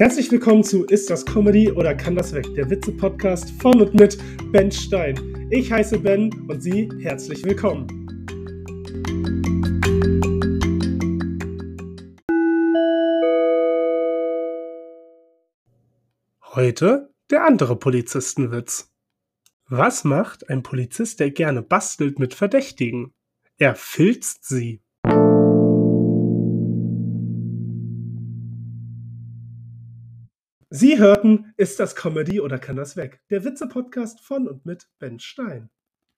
Herzlich willkommen zu Ist das Comedy oder kann das weg? Der Witze-Podcast von und mit Ben Stein. Ich heiße Ben und Sie herzlich willkommen. Heute der andere Polizistenwitz. Was macht ein Polizist, der gerne bastelt mit Verdächtigen? Er filzt sie. Sie hörten Ist das Comedy oder kann das weg? Der Witze-Podcast von und mit Ben Stein.